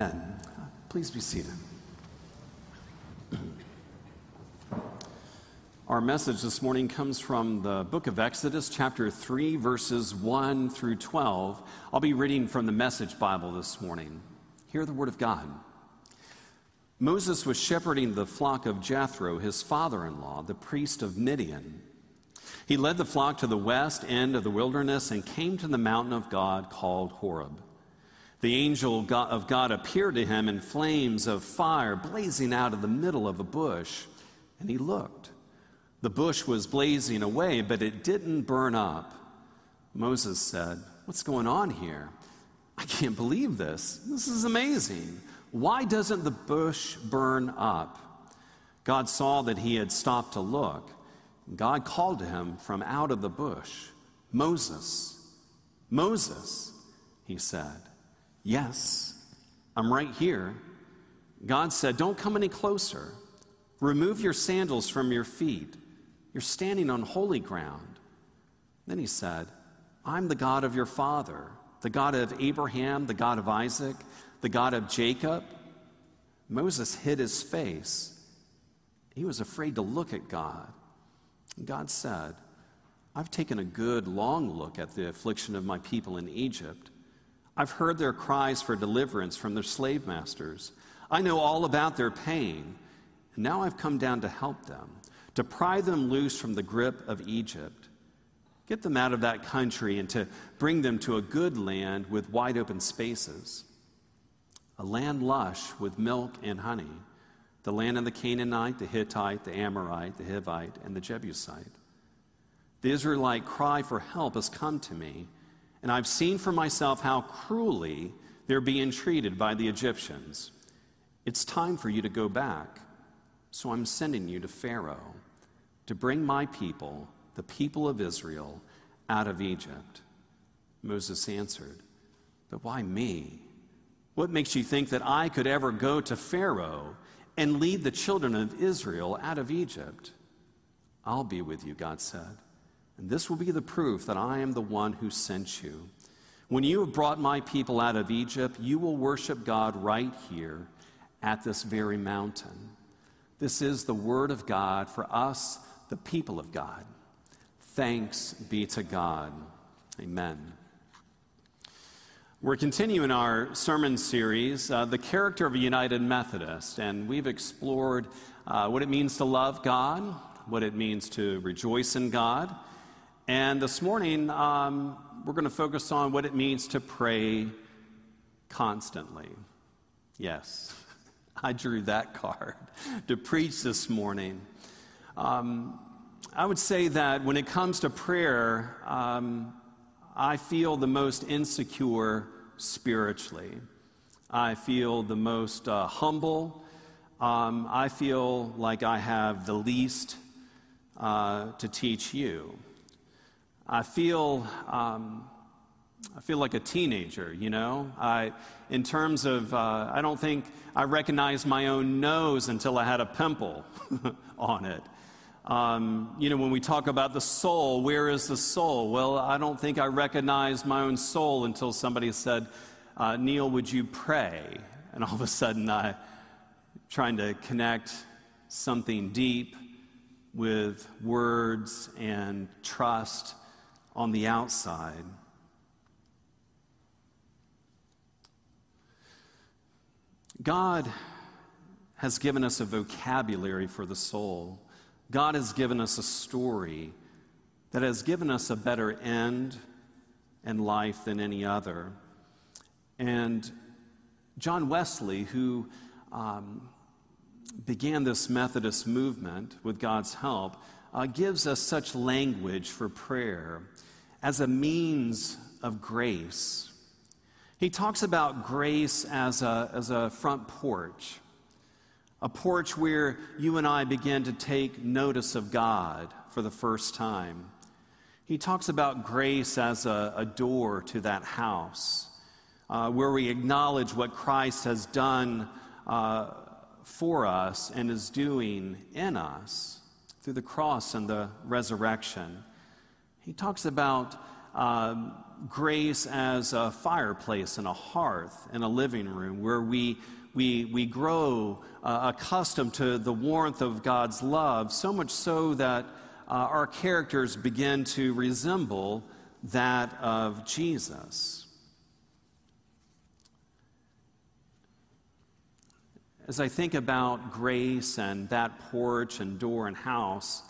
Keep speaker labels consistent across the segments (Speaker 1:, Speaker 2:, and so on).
Speaker 1: Amen. Uh, please be seated. Our message this morning comes from the book of Exodus, chapter 3, verses 1 through 12. I'll be reading from the Message Bible this morning. Hear the word of God. Moses was shepherding the flock of Jethro, his father in law, the priest of Midian. He led the flock to the west end of the wilderness and came to the mountain of God called Horeb. The angel of God appeared to him in flames of fire blazing out of the middle of a bush, and he looked. The bush was blazing away, but it didn't burn up. Moses said, What's going on here? I can't believe this. This is amazing. Why doesn't the bush burn up? God saw that he had stopped to look. And God called to him from out of the bush, Moses, Moses, he said. Yes, I'm right here. God said, Don't come any closer. Remove your sandals from your feet. You're standing on holy ground. Then he said, I'm the God of your father, the God of Abraham, the God of Isaac, the God of Jacob. Moses hid his face. He was afraid to look at God. God said, I've taken a good long look at the affliction of my people in Egypt. I've heard their cries for deliverance from their slave masters. I know all about their pain. And now I've come down to help them to pry them loose from the grip of Egypt, get them out of that country, and to bring them to a good land with wide open spaces, a land lush with milk and honey, the land of the Canaanite, the Hittite, the Amorite, the Hivite, and the Jebusite. The Israelite cry for help has come to me, and I've seen for myself how cruelly they're being treated by the Egyptians. It's time for you to go back. So I'm sending you to Pharaoh to bring my people, the people of Israel, out of Egypt. Moses answered, But why me? What makes you think that I could ever go to Pharaoh and lead the children of Israel out of Egypt? I'll be with you, God said, and this will be the proof that I am the one who sent you. When you have brought my people out of Egypt, you will worship God right here at this very mountain. This is the word of God for us, the people of God. Thanks be to God. Amen. We're continuing our sermon series, uh, The Character of a United Methodist, and we've explored uh, what it means to love God, what it means to rejoice in God, and this morning um, we're going to focus on what it means to pray constantly. Yes. I drew that card to preach this morning. Um, I would say that when it comes to prayer, um, I feel the most insecure spiritually. I feel the most uh, humble. Um, I feel like I have the least uh, to teach you. I feel um, I feel like a teenager, you know. I, in terms of, uh, I don't think I recognized my own nose until I had a pimple on it. Um, you know, when we talk about the soul, where is the soul? Well, I don't think I recognized my own soul until somebody said, uh, Neil, would you pray? And all of a sudden, I trying to connect something deep with words and trust on the outside. God has given us a vocabulary for the soul. God has given us a story that has given us a better end and life than any other. And John Wesley, who um, began this Methodist movement with God's help, uh, gives us such language for prayer as a means of grace he talks about grace as a, as a front porch, a porch where you and I begin to take notice of God for the first time. He talks about grace as a, a door to that house, uh, where we acknowledge what Christ has done uh, for us and is doing in us through the cross and the resurrection. He talks about um, grace as a fireplace and a hearth in a living room where we, we, we grow uh, accustomed to the warmth of God's love, so much so that uh, our characters begin to resemble that of Jesus. As I think about grace and that porch and door and house,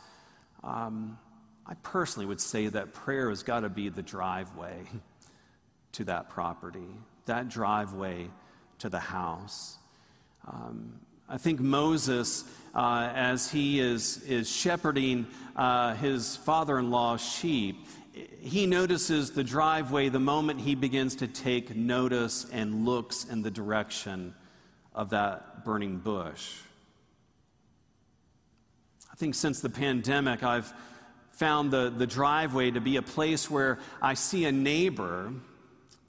Speaker 1: um, I personally would say that prayer has got to be the driveway to that property, that driveway to the house. Um, I think Moses, uh, as he is, is shepherding uh, his father in law's sheep, he notices the driveway the moment he begins to take notice and looks in the direction of that burning bush. I think since the pandemic, I've found the, the driveway to be a place where I see a neighbor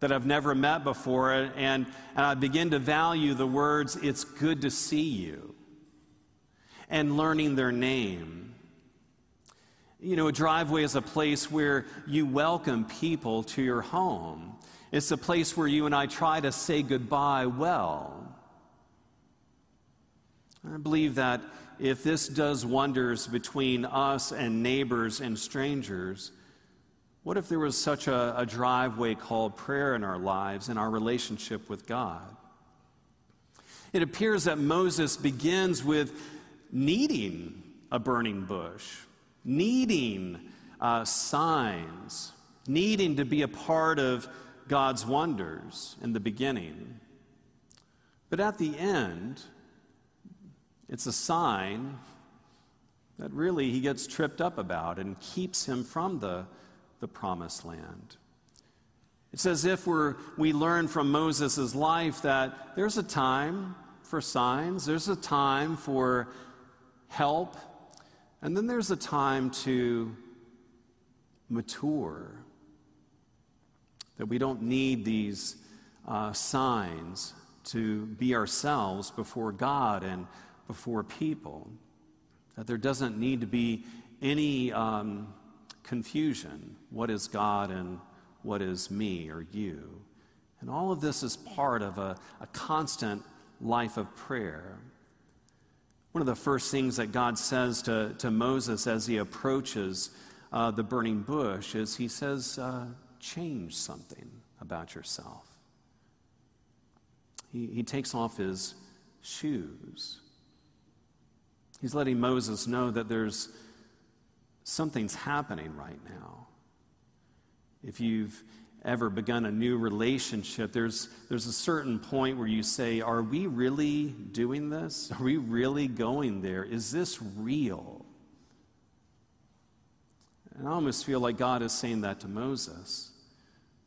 Speaker 1: that I've never met before, and, and I begin to value the words, it's good to see you, and learning their name. You know, a driveway is a place where you welcome people to your home. It's a place where you and I try to say goodbye well. I believe that if this does wonders between us and neighbors and strangers, what if there was such a, a, driveway called prayer in our lives and our relationship with God? It appears that Moses begins with needing a burning bush, needing uh, signs, needing to be a part of God's wonders in the beginning. But at the end, it's a sign that really he gets tripped up about and keeps him from the, the promised land. It's as if we're, we learn from Moses' life that there's a time for signs, there's a time for help, and then there's a time to mature. That we don't need these uh, signs to be ourselves before God and before people. That there doesn't need to be any um, confusion. What is God and what is me or you? And all of this is part of a, a constant life of prayer. One of the first things that God says to, to Moses as he approaches uh, the burning bush is he says, uh, Change something about yourself. He, he takes off his shoes. He's letting Moses know that there's something's happening right now. If you've ever begun a new relationship, there's, there's a certain point where you say, Are we really doing this? Are we really going there? Is this real? And I almost feel like God is saying that to Moses.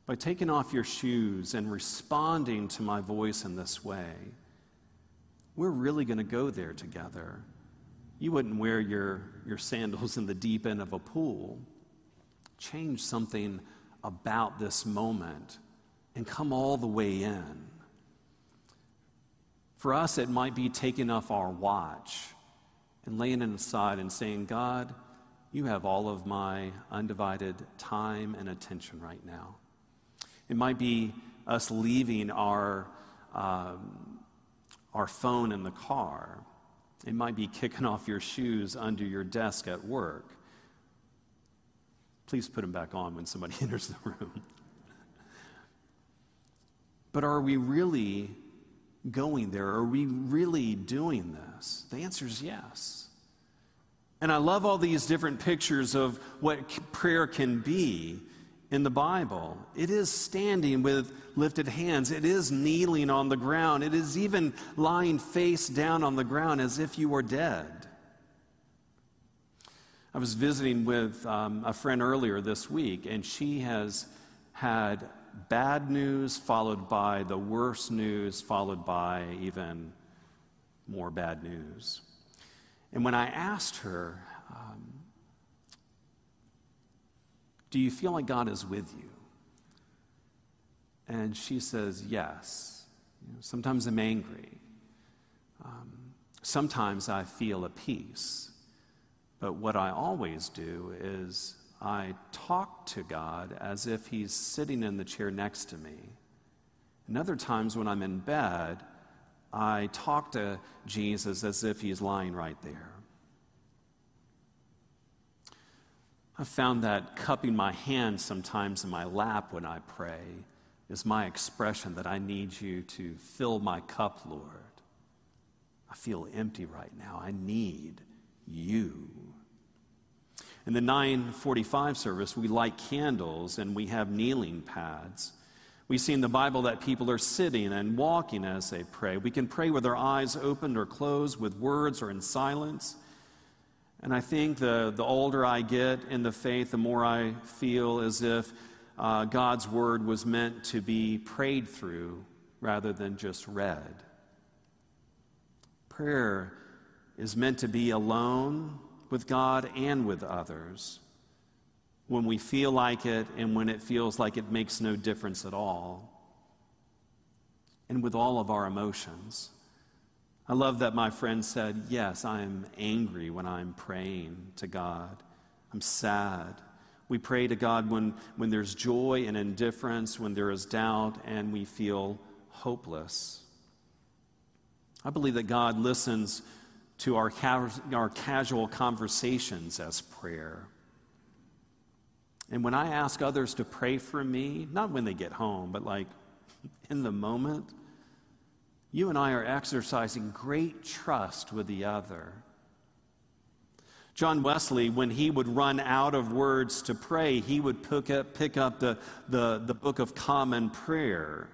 Speaker 1: By taking off your shoes and responding to my voice in this way, we're really going to go there together. You wouldn't wear your, your sandals in the deep end of a pool. Change something about this moment and come all the way in. For us, it might be taking off our watch and laying it aside and saying, God, you have all of my undivided time and attention right now. It might be us leaving our, um, our phone in the car it might be kicking off your shoes under your desk at work. Please put them back on when somebody enters the room. but are we really going there? Are we really doing this? The answer is yes. And I love all these different pictures of what prayer can be in the Bible. It is standing with lifted hands, it is kneeling on the ground, it is even lying face down on the ground as if you were dead. I was visiting with um, a friend earlier this week, and she has had bad news followed by the worst news, followed by even more bad news. And when I asked her, um, do you feel like God is with you? And she says, Yes. You know, sometimes I'm angry. Um, sometimes I feel a peace. But what I always do is I talk to God as if He's sitting in the chair next to me. And other times when I'm in bed, I talk to Jesus as if He's lying right there. I've found that cupping my hands sometimes in my lap when I pray is my expression that I need you to fill my cup, Lord. I feel empty right now. I need you. In the 945 service, we light candles and we have kneeling pads. We see in the Bible that people are sitting and walking as they pray. We can pray with our eyes open or closed, with words or in silence. And I think the, the older I get in the faith, the more I feel as if uh, God's word was meant to be prayed through rather than just read. Prayer is meant to be alone with God and with others when we feel like it and when it feels like it makes no difference at all, and with all of our emotions. I love that my friend said, Yes, I am angry when I'm praying to God. I'm sad. We pray to God when, when there's joy and indifference, when there is doubt, and we feel hopeless. I believe that God listens to our, ca- our casual conversations as prayer. And when I ask others to pray for me, not when they get home, but like in the moment, you and I are exercising great trust with the other. John Wesley, when he would run out of words to pray, he would pick up, pick up the, the, the Book of Common Prayer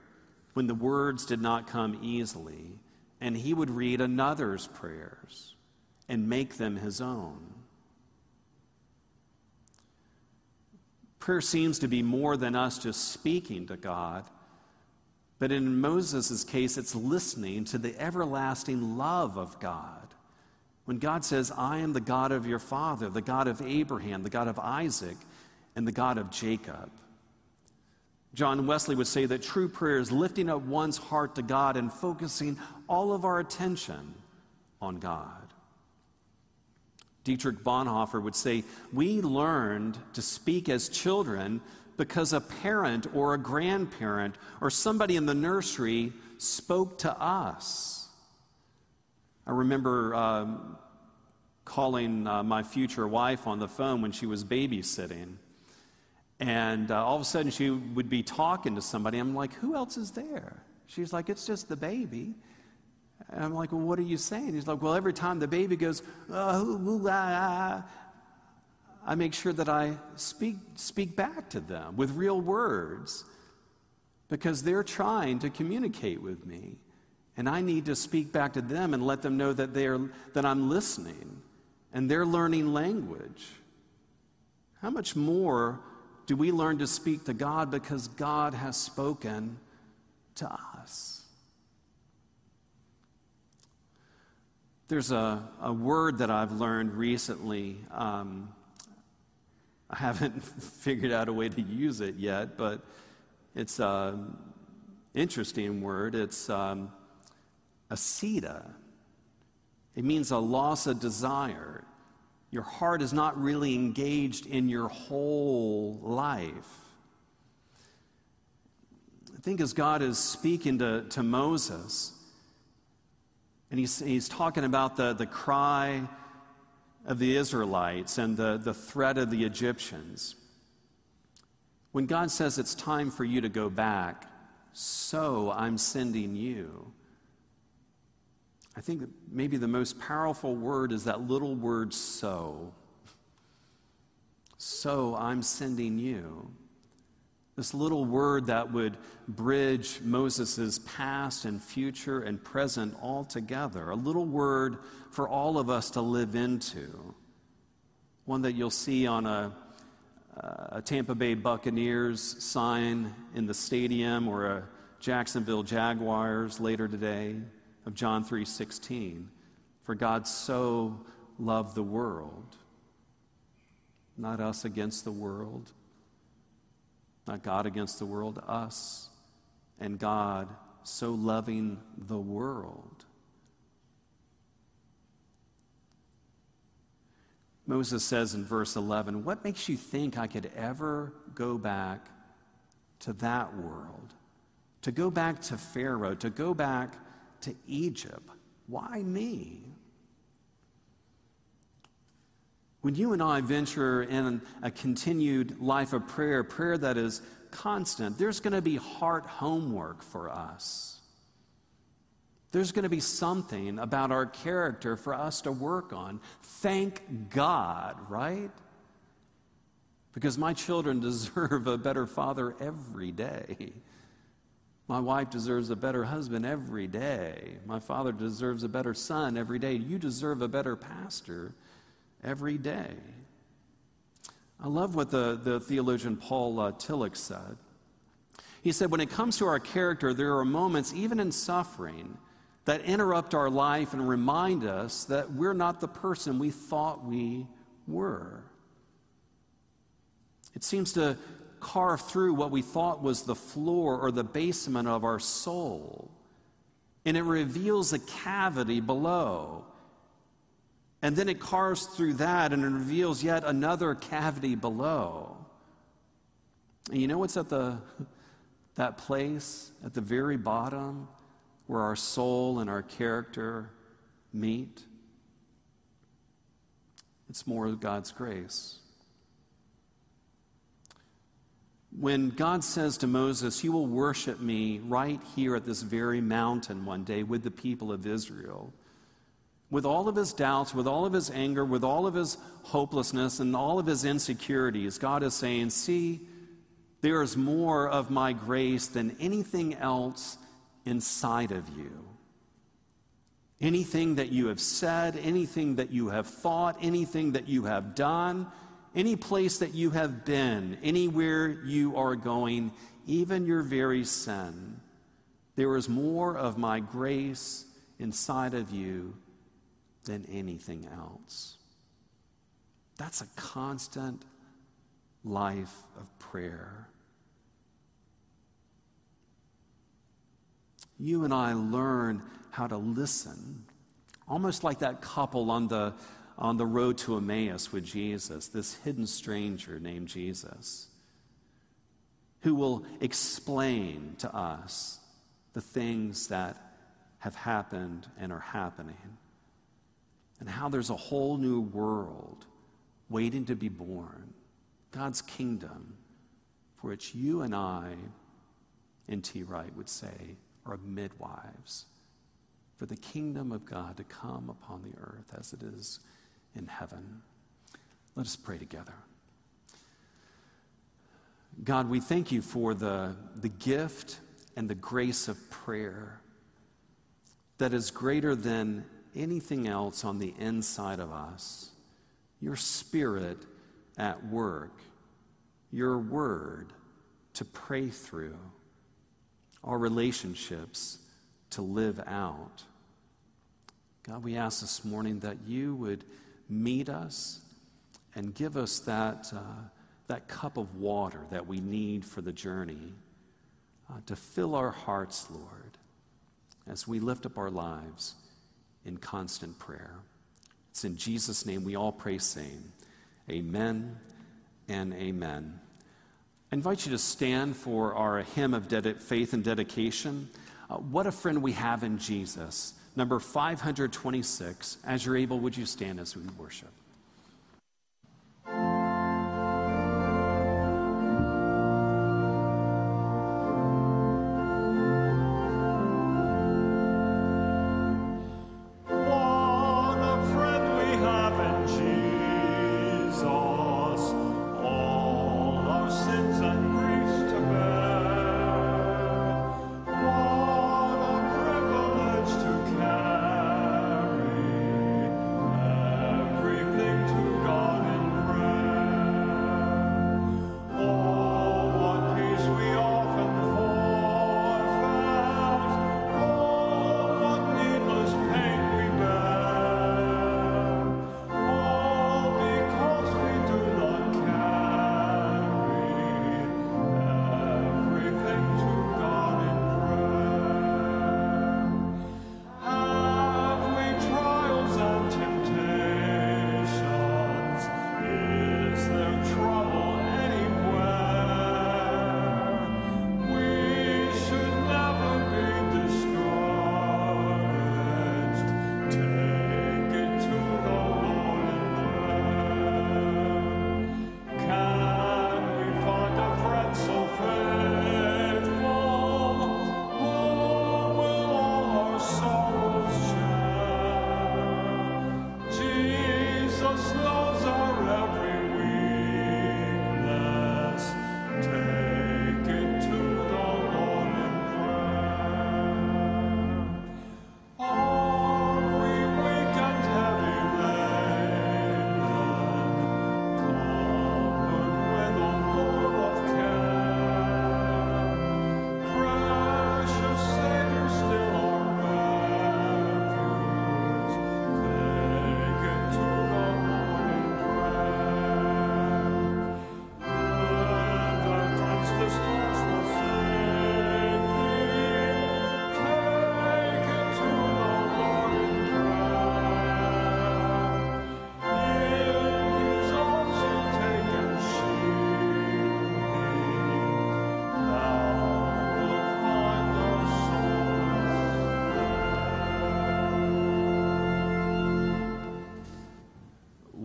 Speaker 1: when the words did not come easily, and he would read another's prayers and make them his own. Prayer seems to be more than us just speaking to God but in Moses' case, it's listening to the everlasting love of God. When God says, I am the God of your father, the God of Abraham, the God of Isaac, and the God of Jacob. John Wesley would say that true prayer is lifting up one's heart to God and focusing all of our attention on God. Dietrich Bonhoeffer would say, We learned to speak as children because a parent or a grandparent or somebody in the nursery spoke to us. I remember um, calling uh, my future wife on the phone when she was babysitting. And uh, all of a sudden, she would be talking to somebody. I'm like, who else is there? She's like, it's just the baby. And I'm like, well, what are you saying? He's like, well, every time the baby goes, oh, ah, I make sure that I speak, speak back to them with real words because they're trying to communicate with me. And I need to speak back to them and let them know that, they're, that I'm listening and they're learning language. How much more do we learn to speak to God because God has spoken to us? There's a, a word that I've learned recently. Um, I haven't figured out a way to use it yet, but it's an interesting word. It's um, acedia. It means a loss of desire. Your heart is not really engaged in your whole life. I think as God is speaking to, to Moses, and he's, he's talking about the, the cry of the Israelites and the, the threat of the Egyptians. When God says it's time for you to go back, so I'm sending you. I think maybe the most powerful word is that little word so. So I'm sending you. This little word that would bridge Moses' past and future and present all together. A little word for all of us to live into. One that you'll see on a, a Tampa Bay Buccaneers sign in the stadium or a Jacksonville Jaguars later today of John 3:16. For God so loved the world, not us against the world not God against the world, us, and God so loving the world. Moses says in verse 11, What makes you think I could ever go back to that world? To go back to Pharaoh, to go back to Egypt? Why me? When you and I venture in a continued life of prayer, prayer that is constant, there's going to be heart homework for us. There's going to be something about our character for us to work on. Thank God, right? Because my children deserve a better father every day. My wife deserves a better husband every day. My father deserves a better son every day. You deserve a better pastor every day. I love what the, the theologian Paul uh, Tillich said. He said, When it comes to our character, there are moments, even in suffering, that interrupt our life and remind us that we're not the person we thought we were. It seems to carve through what we thought was the floor or the basement of our soul, and it reveals a cavity below. And then it carves through that and it reveals yet another cavity below. And you know what's at the that place at the very bottom? where our soul and our character meet. It's more of God's grace. When God says to Moses, You will worship me right here at this very mountain one day with the people of Israel, with all of his doubts, with all of his anger, with all of his hopelessness, and all of his insecurities, God is saying, See, there is more of my grace than anything else inside of you. Anything that you have said, anything that you have thought, anything that you have done, any place that you have been, anywhere you are going, even your very sin, there is more of my grace inside of you than anything else. That's a constant life of prayer. you and I learn how to listen, almost like that couple on the, on the road to Emmaus with Jesus, this hidden stranger named Jesus, who will explain to us the things that have happened and are happening, and how there's a whole new world waiting to be born, God's kingdom, for which you and I, N. T. Wright would say, are midwives for the kingdom of God to come upon the earth as it is in heaven. Let us pray together. God, we thank you for the, the gift and the grace of prayer that is greater than anything else on the inside of us. Your spirit at work, your word to pray through our relationships to live out. God, we ask this morning that you would meet us and give us that, uh, that cup of water that we need for the journey uh, to fill our hearts, Lord, as we lift up our lives in constant prayer. It's in Jesus' name we all pray, saying, Amen and amen. I invite you to stand for our hymn of faith and dedication. Uh, what a friend we have in Jesus. Number 526. As you're able, would you stand as we worship?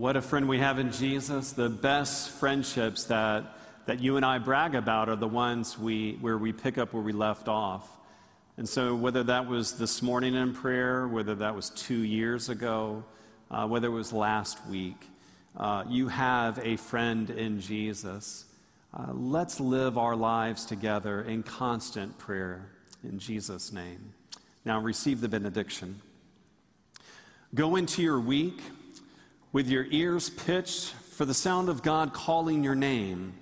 Speaker 1: What a friend we have in Jesus. The best friendships that, that you and I brag about are the ones we, where we pick up where we left off. And so, whether that was this morning in prayer, whether that was two years ago, uh, whether it was last week, uh, you have a friend in Jesus. Uh, let's live our lives together in constant prayer in Jesus' name. Now, receive the benediction. Go into your week with your ears pitched for the sound of God calling your name.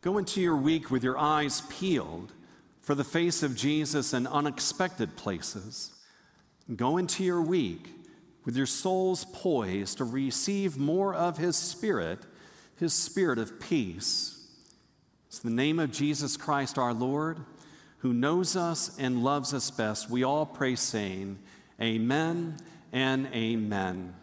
Speaker 1: Go into your week with your eyes peeled for the face of Jesus in unexpected places. Go into your week with your souls poised to receive more of His Spirit, His Spirit of peace. It's the name of Jesus Christ our Lord, who knows us and loves us best. We all pray, saying, Amen and Amen.